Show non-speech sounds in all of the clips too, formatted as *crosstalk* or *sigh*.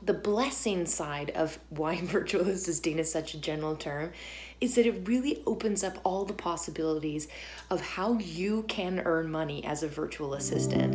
the blessing side of why *laughs* virtual assisting is such a general term is that it really opens up all the possibilities of how you can earn money as a virtual assistant.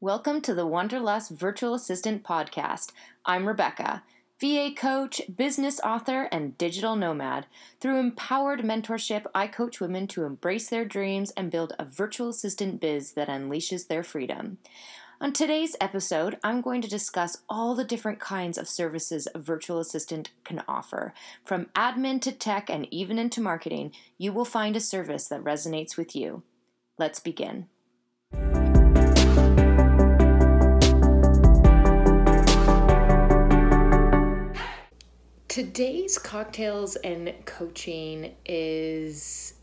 Welcome to the Wanderlust Virtual Assistant Podcast. I'm Rebecca. VA coach, business author, and digital nomad. Through empowered mentorship, I coach women to embrace their dreams and build a virtual assistant biz that unleashes their freedom. On today's episode, I'm going to discuss all the different kinds of services a virtual assistant can offer. From admin to tech and even into marketing, you will find a service that resonates with you. Let's begin. Today's cocktails and coaching is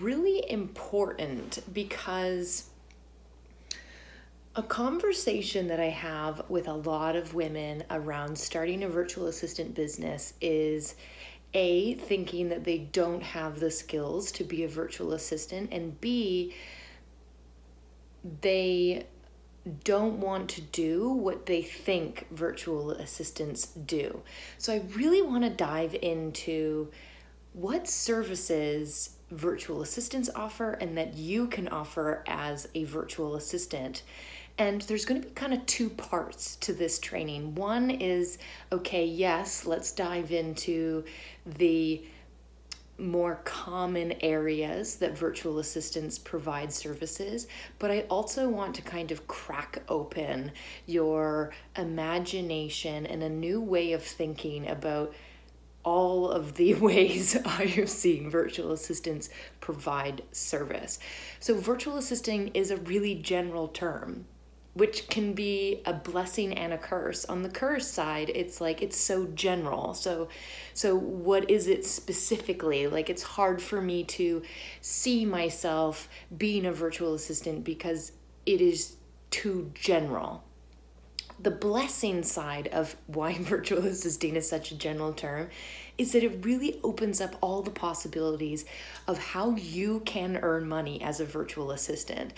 really important because a conversation that I have with a lot of women around starting a virtual assistant business is A, thinking that they don't have the skills to be a virtual assistant, and B, they don't want to do what they think virtual assistants do. So I really want to dive into what services virtual assistants offer and that you can offer as a virtual assistant. And there's going to be kind of two parts to this training. One is okay, yes, let's dive into the more common areas that virtual assistants provide services, but I also want to kind of crack open your imagination and a new way of thinking about all of the *laughs* ways I have seen virtual assistants provide service. So, virtual assisting is a really general term which can be a blessing and a curse. On the curse side, it's like it's so general. So so what is it specifically? Like it's hard for me to see myself being a virtual assistant because it is too general. The blessing side of why *laughs* virtual assisting is such a general term is that it really opens up all the possibilities of how you can earn money as a virtual assistant.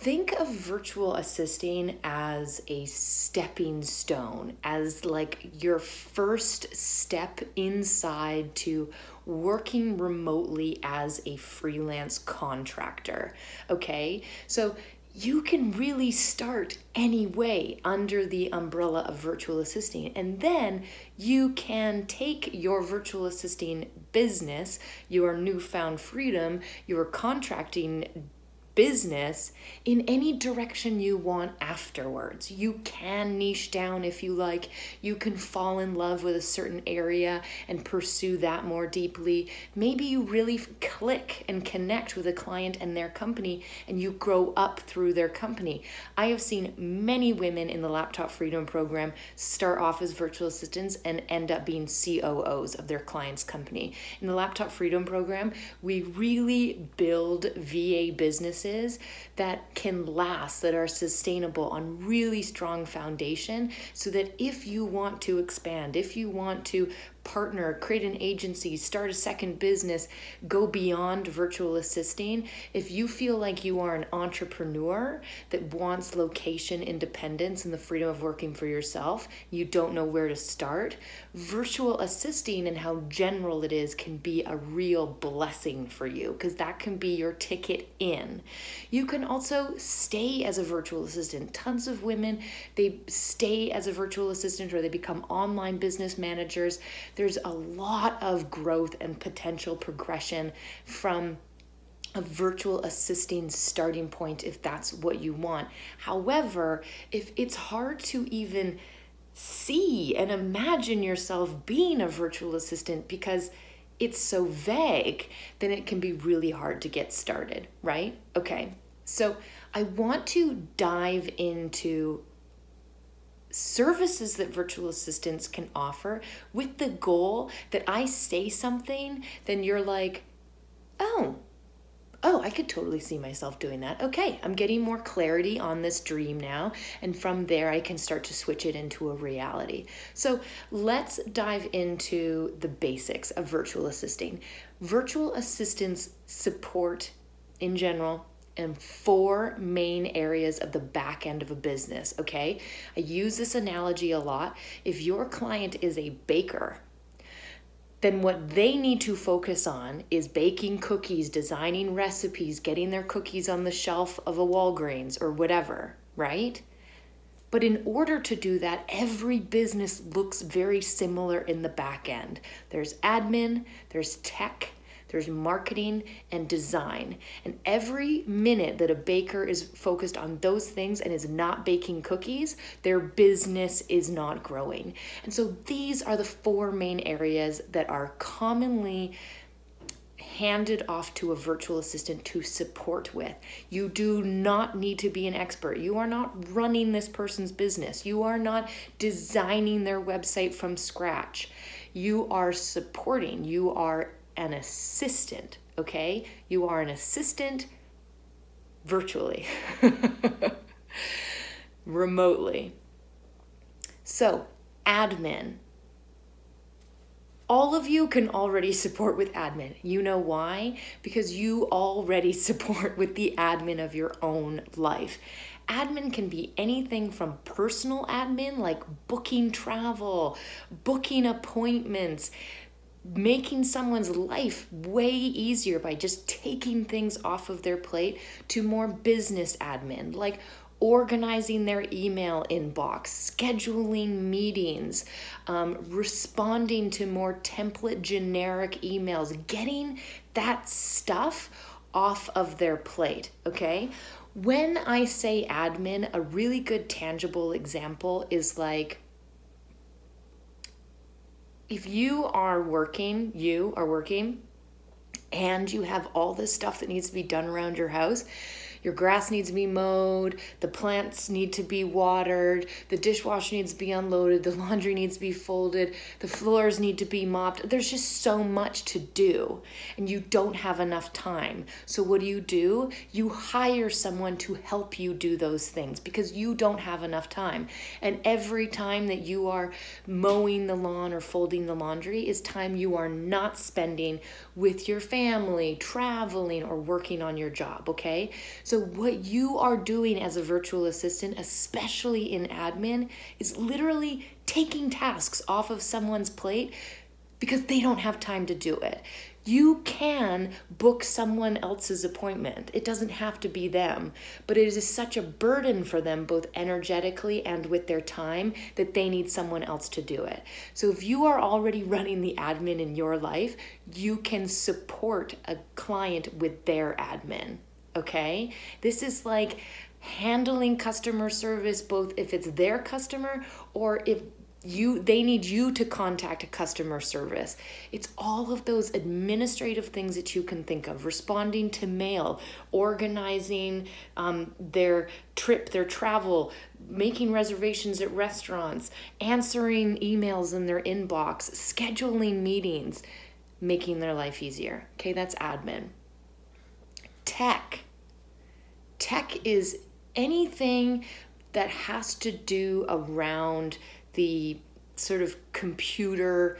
Think of virtual assisting as a stepping stone, as like your first step inside to working remotely as a freelance contractor. Okay, so you can really start anyway under the umbrella of virtual assisting. And then you can take your virtual assisting business, your newfound freedom, your contracting business in any direction you want afterwards. You can niche down if you like. You can fall in love with a certain area and pursue that more deeply. Maybe you really click and connect with a client and their company and you grow up through their company. I have seen many women in the Laptop Freedom Program start off as virtual assistants and end up being COOs of their client's company. In the Laptop Freedom Program, we really build VA business businesses that can last, that are sustainable on really strong foundation, so that if you want to expand, if you want to partner, create an agency, start a second business, go beyond virtual assisting. If you feel like you are an entrepreneur that wants location independence and the freedom of working for yourself, you don't know where to start, virtual assisting and how general it is can be a real blessing for you because that can be your ticket in. You can also stay as a virtual assistant. Tons of women, they stay as a virtual assistant or they become online business managers there's a lot of growth and potential progression from a virtual assisting starting point if that's what you want. However, if it's hard to even see and imagine yourself being a virtual assistant because it's so vague, then it can be really hard to get started, right? Okay, so I want to dive into services that virtual assistants can offer with the goal that I say something, then you're like, oh, oh, I could totally see myself doing that. Okay, I'm getting more clarity on this dream now. And from there, I can start to switch it into a reality. So let's dive into the basics of virtual assisting. Virtual assistants support in general in four main areas of the back end of a business, okay? I use this analogy a lot. If your client is a baker, then what they need to focus on is baking cookies, designing recipes, getting their cookies on the shelf of a Walgreens or whatever, right? But in order to do that, every business looks very similar in the back end. There's admin, there's tech, there's marketing and design. And every minute that a baker is focused on those things and is not baking cookies, their business is not growing. And so these are the four main areas that are commonly handed off to a virtual assistant to support with. You do not need to be an expert. You are not running this person's business. You are not designing their website from scratch. You are supporting, you are an assistant, okay? You are an assistant virtually, *laughs* remotely. So, admin. All of you can already support with admin. You know why? Because you already support with the admin of your own life. Admin can be anything from personal admin, like booking travel, booking appointments, making someone's life way easier by just taking things off of their plate to more business admin, like organizing their email inbox, scheduling meetings, um, responding to more template generic emails, getting that stuff off of their plate, okay? When I say admin, a really good tangible example is like if you are working, you are working, and you have all this stuff that needs to be done around your house, your grass needs to be mowed, the plants need to be watered, the dishwasher needs to be unloaded, the laundry needs to be folded, the floors need to be mopped. There's just so much to do, and you don't have enough time. So, what do you do? You hire someone to help you do those things because you don't have enough time. And every time that you are mowing the lawn or folding the laundry is time you are not spending with your family, traveling, or working on your job, okay? So, what you are doing as a virtual assistant, especially in admin, is literally taking tasks off of someone's plate because they don't have time to do it. You can book someone else's appointment. It doesn't have to be them, but it is such a burden for them, both energetically and with their time, that they need someone else to do it. So if you are already running the admin in your life, you can support a client with their admin okay? This is like handling customer service both if it's their customer or if you they need you to contact a customer service. It's all of those administrative things that you can think of. Responding to mail organizing um, their trip their travel making reservations at restaurants answering emails in their inbox scheduling meetings making their life easier. Okay that's admin. Tech tech is anything that has to do around the sort of computer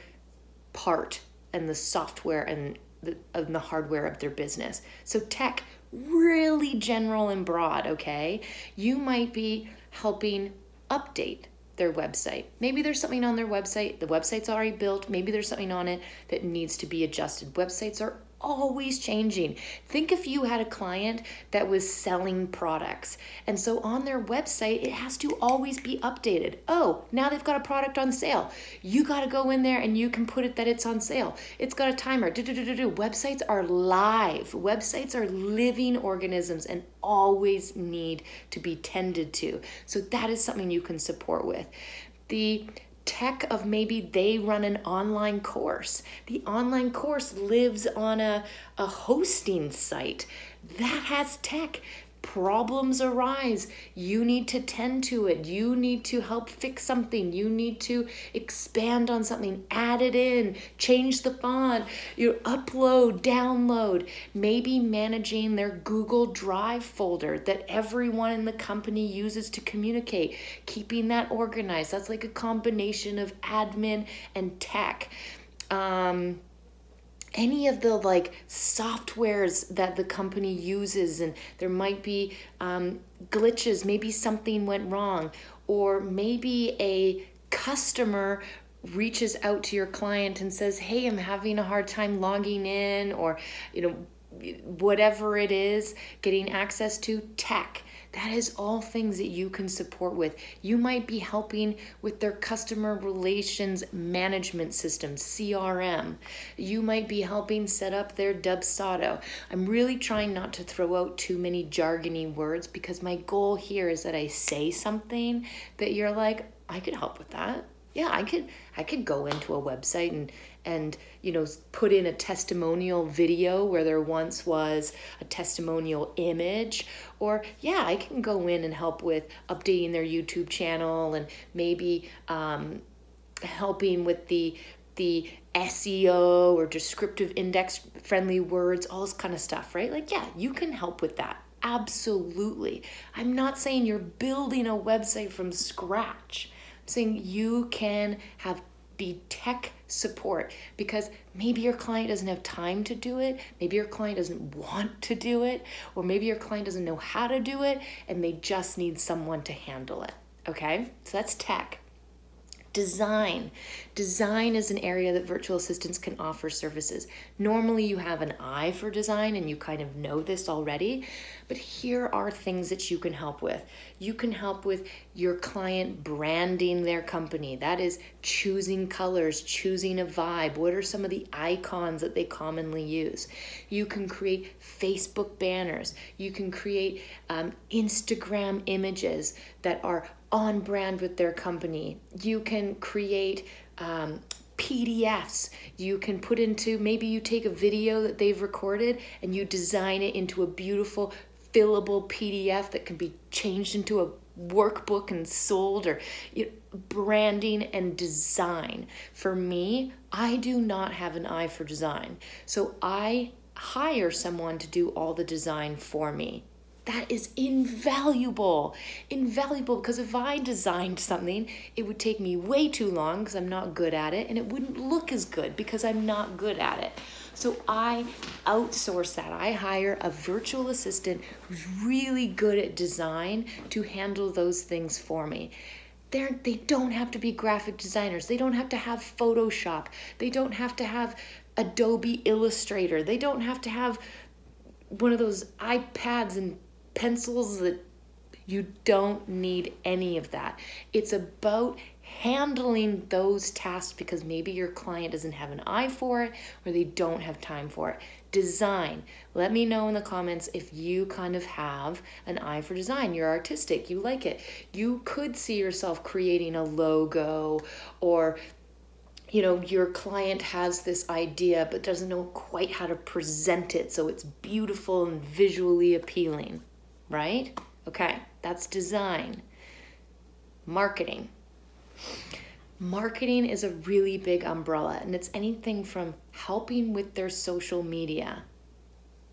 part and the software and the, and the hardware of their business. So, tech, really general and broad, okay? You might be helping update their website. Maybe there's something on their website, the website's already built, maybe there's something on it that needs to be adjusted. Websites are always changing. Think if you had a client that was selling products, and so on their website, it has to always be updated. Oh, now they've got a product on sale. You got to go in there and you can put it that it's on sale. It's got a timer. Do-do-do-do-do. Websites are live, websites are living organisms and always need to be tended to. So that is something you can support with. The tech of maybe they run an online course. The online course lives on a, a hosting site that has tech. Problems arise. You need to tend to it. You need to help fix something. You need to expand on something, add it in, change the font, you upload, download, maybe managing their Google Drive folder that everyone in the company uses to communicate, keeping that organized. That's like a combination of admin and tech. Um, any of the like softwares that the company uses and there might be um, glitches maybe something went wrong or maybe a customer reaches out to your client and says hey i'm having a hard time logging in or you know whatever it is getting access to tech that is all things that you can support with. You might be helping with their customer relations management system, CRM. You might be helping set up their Dubsado. I'm really trying not to throw out too many jargony words because my goal here is that I say something that you're like, I could help with that. Yeah, I could I could go into a website and and you know put in a testimonial video where there once was a testimonial image. Or yeah i can go in and help with updating their youtube channel and maybe um, helping with the the seo or descriptive index friendly words all this kind of stuff right? Like yeah you can help with that. Absolutely. I'm not saying you're building a website from scratch. I'm saying you can have be tech support because maybe your client doesn't have time to do it, maybe your client doesn't want to do it, or maybe your client doesn't know how to do it and they just need someone to handle it. Okay, so that's tech. Design. Design is an area that virtual assistants can offer services. Normally, you have an eye for design and you kind of know this already, but here are things that you can help with. You can help with your client branding their company. That is choosing colors, choosing a vibe. What are some of the icons that they commonly use? You can create Facebook banners. You can create um, Instagram images that are on brand with their company. You can create um, PDFs you can put into maybe you take a video that they've recorded and you design it into a beautiful fillable PDF that can be changed into a workbook and sold or you know, branding and design. For me, I do not have an eye for design. So I hire someone to do all the design for me that is invaluable. Invaluable because if I designed something, it would take me way too long because I'm not good at it, and it wouldn't look as good because I'm not good at it. So I outsource that. I hire a virtual assistant who's really good at design to handle those things for me. They're, they don't have to be graphic designers. They don't have to have Photoshop. They don't have to have Adobe Illustrator. They don't have to have one of those iPads and pencils that you don't need any of that. It's about handling those tasks because maybe your client doesn't have an eye for it or they don't have time for it. Design. Let me know in the comments if you kind of have an eye for design. You're artistic, you like it. You could see yourself creating a logo or you know, your client has this idea but doesn't know quite how to present it so it's beautiful and visually appealing right? Okay, that's design. Marketing. Marketing is a really big umbrella, and it's anything from helping with their social media.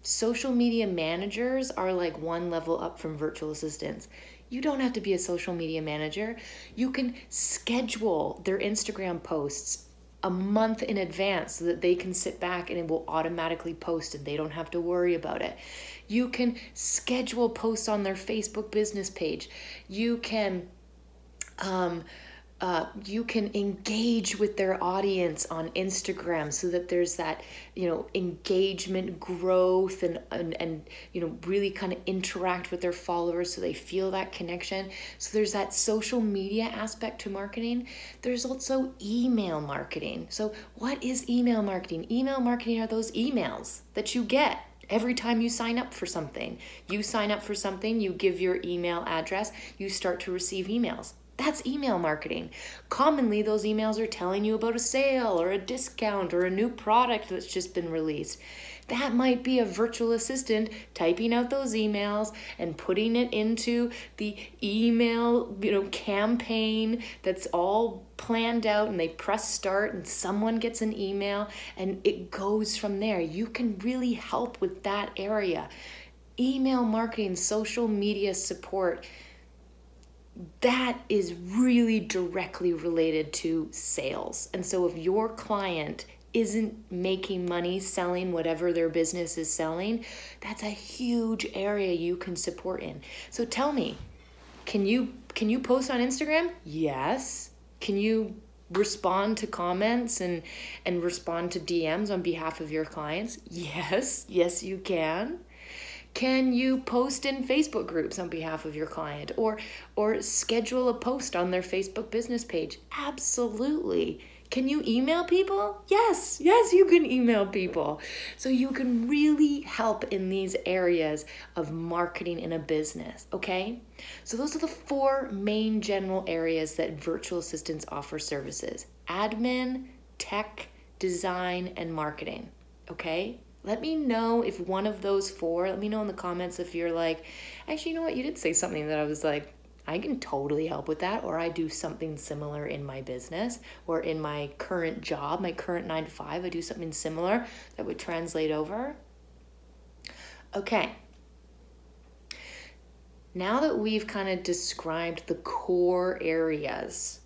Social media managers are like one level up from virtual assistants. You don't have to be a social media manager. You can schedule their Instagram posts a month in advance so that they can sit back and it will automatically post and they don't have to worry about it. You can schedule posts on their Facebook business page. You can um, uh, you can engage with their audience on Instagram so that there's that you know engagement growth and and, and you know really kind of interact with their followers so they feel that connection so there's that social media aspect to marketing there's also email marketing so what is email marketing email marketing are those emails that you get every time you sign up for something. You sign up for something, you give your email address, you start to receive emails. That's email marketing. Commonly, those emails are telling you about a sale or a discount or a new product that's just been released. That might be a virtual assistant typing out those emails and putting it into the email, you know, campaign that's all planned out and they press start and someone gets an email and it goes from there. You can really help with that area. Email marketing, social media support that is really directly related to sales. And so if your client isn't making money selling whatever their business is selling, that's a huge area you can support in. So tell me, can you can you post on Instagram? Yes. Can you respond to comments and and respond to DMs on behalf of your clients? Yes. Yes, you can. Can you post in Facebook groups on behalf of your client or or schedule a post on their Facebook business page? Absolutely. Can you email people? Yes, yes, you can email people. So you can really help in these areas of marketing in a business, okay? So those are the four main general areas that virtual assistants offer services admin, tech, design, and marketing, okay? Let me know if one of those four, let me know in the comments if you're like, actually, you know what, you did say something that I was like, I can totally help with that, or I do something similar in my business or in my current job, my current nine to five, I do something similar that would translate over. Okay. Now that we've kind of described the core areas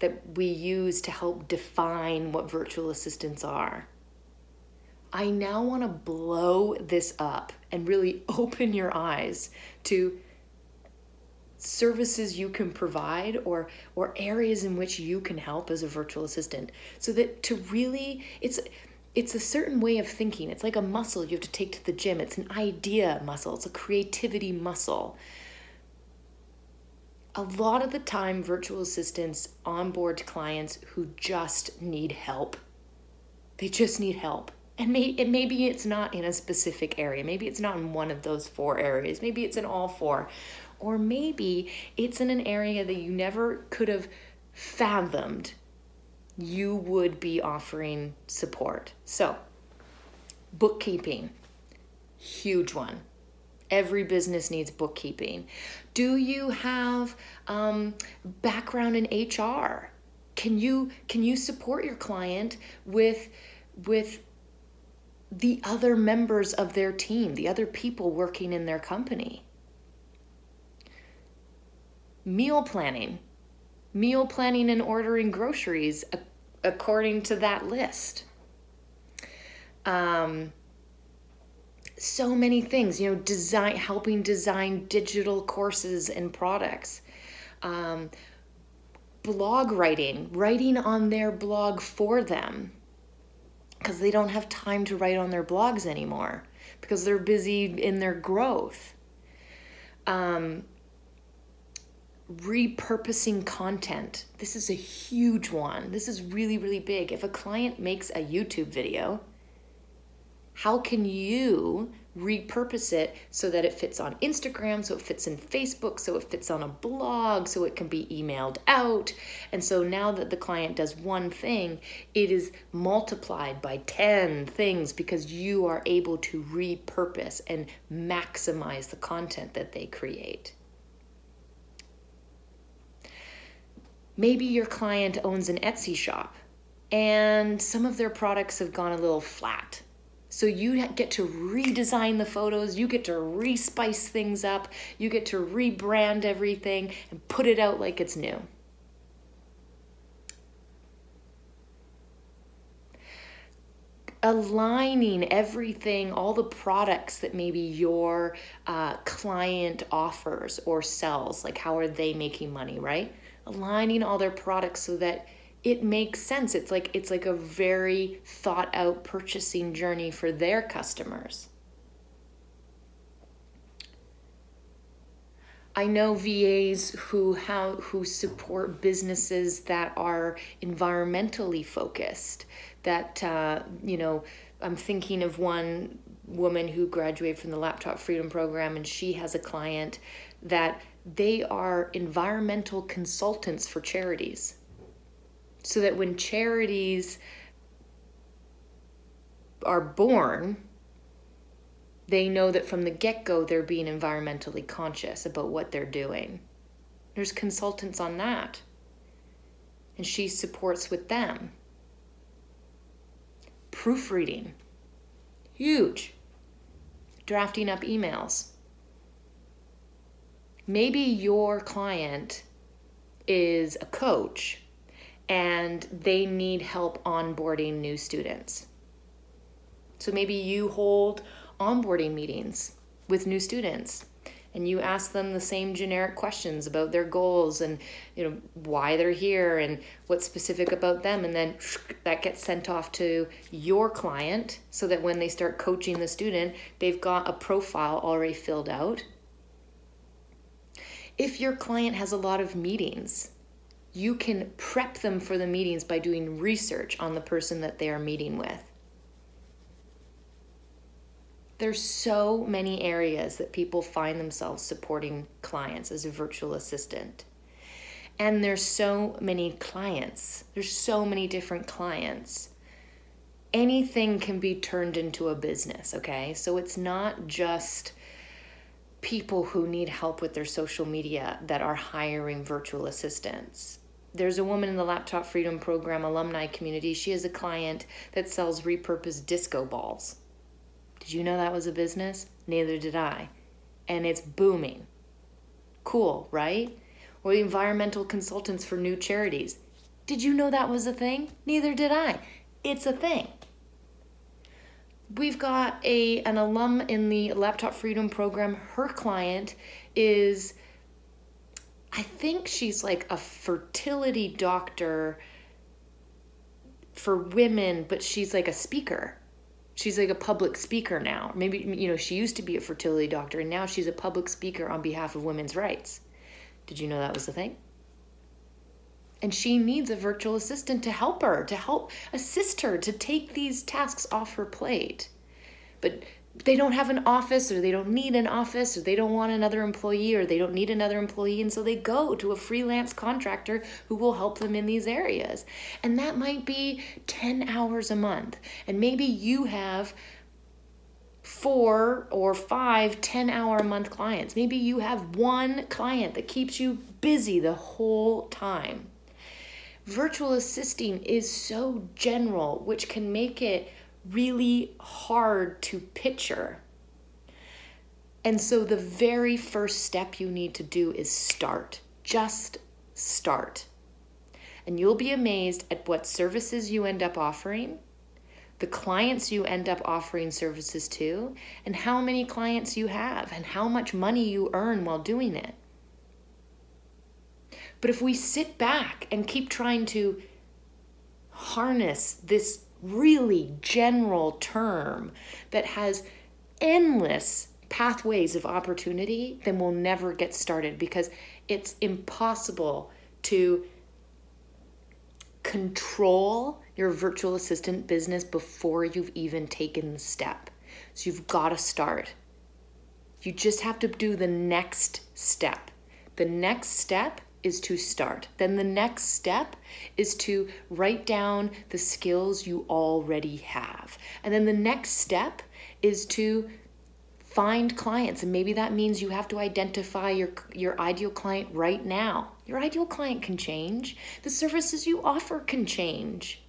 that we use to help define what virtual assistants are, I now want to blow this up and really *laughs* open your eyes to services you can provide or or areas in which you can help as a virtual assistant. So that to really it's it's a certain way of thinking. It's like a muscle you have to take to the gym. It's an idea muscle. It's a creativity muscle. A lot of the time virtual assistants onboard clients who just need help. They just need help and may, it, maybe it's not in a specific area maybe it's not in one of those four areas maybe it's in all four or maybe it's in an area that you never could have fathomed you would be offering support. So, bookkeeping, huge one. Every business needs bookkeeping. Do you have um, background in HR? Can you can you support your client with with the other members of their team, the other people working in their company? meal planning, meal planning and ordering groceries according to that list. Um, so many things, you know, design, helping design digital courses and products. Um, blog writing, writing on their blog for them because they don't have time to write on their blogs anymore because they're busy in their growth. Um, repurposing content. This is a huge one. This is really, really big. If a client makes a YouTube video, how can you repurpose it so that it fits on Instagram, so it fits in Facebook, so it fits on a blog, so it can be emailed out? And so now that the client does one thing, it is multiplied by 10 things because you are able to repurpose and maximize the content that they create. Maybe your client owns an Etsy shop and some of their products have gone a little flat. So you get to redesign the photos, you get to respice things up, you get to rebrand everything and put it out like it's new. aligning everything, all the products that maybe your uh, client offers or sells, like how are they making money, right? aligning all their products so that it makes sense. It's like it's like a very thought out purchasing journey for their customers. I know VAs who how who support businesses that are environmentally focused. That uh, you know, I'm thinking of one woman who graduated from the Laptop Freedom Program, and she has a client that they are environmental consultants for charities. So that when charities are born, they know that from the get go they're being environmentally conscious about what they're doing. There's consultants on that. And she supports with them. Proofreading, huge. Drafting up emails. Maybe your client is a coach and they need help onboarding new students. So maybe you hold onboarding meetings with new students and you ask them the same generic questions about their goals and you know why they're here and what's specific about them and then that gets sent off to your client so that when they start coaching the student they've got a profile already filled out if your client has a lot of meetings you can prep them for the meetings by doing research on the person that they are meeting with there's so many areas that people find themselves supporting clients as a virtual assistant. And there's so many clients. There's so many different clients. Anything can be turned into a business, okay? So it's not just people who need help with their social media that are hiring virtual assistants. There's a woman in the Laptop Freedom Program alumni community. She has a client that sells repurposed disco balls. Did you know that was a business? Neither did I. And it's booming. Cool, right? Or environmental consultants for new charities. Did you know that was a thing? Neither did I. It's a thing. We've got a an alum in the Laptop Freedom program. Her client is I think she's like a fertility doctor for women, but she's like a speaker she's like a public speaker now. Maybe, you know, she used to be a fertility doctor and now she's a public speaker on behalf of women's rights. Did you know that was the thing? And she needs a virtual assistant to help her, to help assist her to take these tasks off her plate. But they don't have an office or they don't need an office or they don't want another employee or they don't need another employee and so they go to a freelance contractor who will help them in these areas. And that might be 10 hours a month. And maybe you have four or five 10 hour a month clients. Maybe you have one client that keeps you busy the whole time. Virtual assisting is so general which can make it really hard to picture. And so the very first step you need to do is start. Just start. And you'll be amazed at what services you end up offering, the clients you end up offering services to, and how many clients you have, and how much money you earn while doing it. But if we sit back and keep trying to harness this really general term that has endless pathways of opportunity, then we'll never get started because it's impossible to control your virtual assistant business before you've even taken the step. So you've got to start. You just have to do the next step. The next step is to start. Then the next step is to write down the skills you already have. And then the next step is to find clients and maybe that means you have to identify your your ideal client right now. Your ideal client can change. The services you offer can change.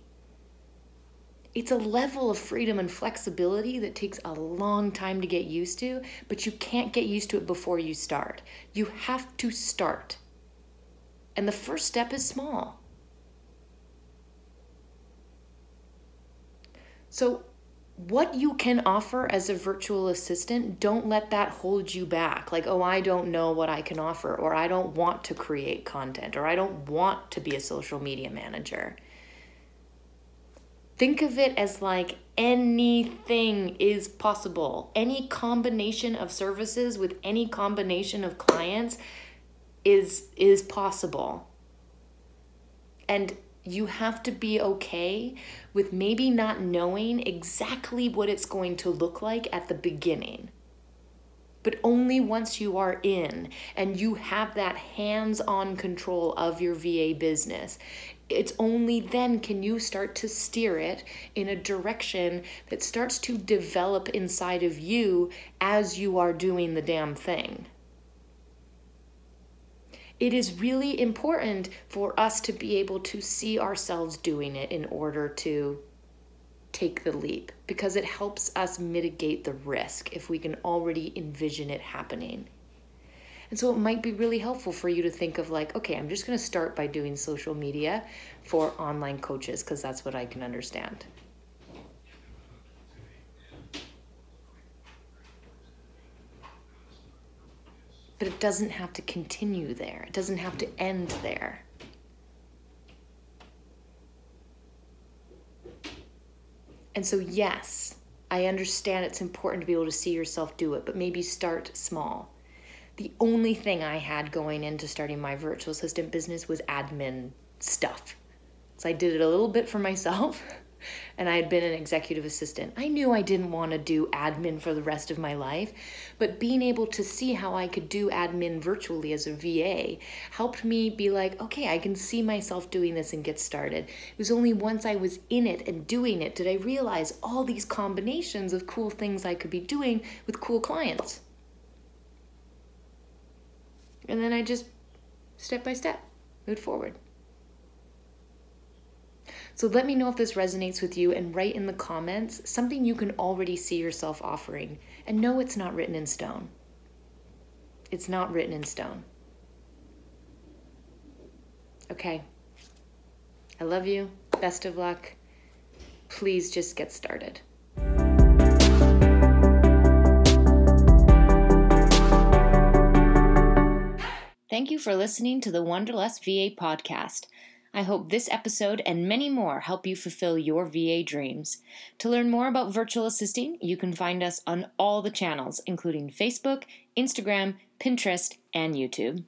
It's a level of freedom and flexibility that takes a long time to get used to, but you can't get used to it before you start. You have to start. And the first step is small. So, what you can offer as a virtual assistant, don't let that hold you back. Like, oh, I don't know what I can offer, or I don't want to create content, or I don't want to be a social media manager. Think of it as like anything is possible. Any combination of services with any combination of clients is is possible. And you have to be okay with maybe not knowing exactly what it's going to look like at the beginning. But only once you are in and you have that hands on control of your VA business, it's only then can you start to steer it in a direction that starts to develop inside of you as you are doing the damn thing. It is really important for us to be able to see ourselves doing it in order to take the leap because it helps us mitigate the risk if we can already envision it happening. And so it might be really helpful for you to think of like, okay, I'm just going to start by doing social media for online coaches because that's what I can understand. But it doesn't have to continue there. It doesn't have to end there. And so, yes, I understand it's important to be able to see yourself do it, but maybe start small. The only thing I had going into starting my virtual assistant business was admin stuff. So I did it a little bit for myself. *laughs* and I had been an executive assistant. I knew I didn't want to do admin for the rest of my life, but being able to see how I could do admin virtually as a VA helped me be like, okay, I can see myself doing this and get started. It was only once I was in it and doing it did I realize all these combinations of cool things I could be doing with cool clients. And then I just step by step moved forward. So let me know if this resonates with you and write in the comments something you can already see yourself offering. And no, it's not written in stone. It's not written in stone. Okay. I love you. Best of luck. Please just get started. Thank you for listening to the Wanderlust VA podcast. I hope this episode and many more help you fulfill your VA dreams. To learn more about virtual assisting, you can find us on all the channels, including Facebook, Instagram, Pinterest, and YouTube.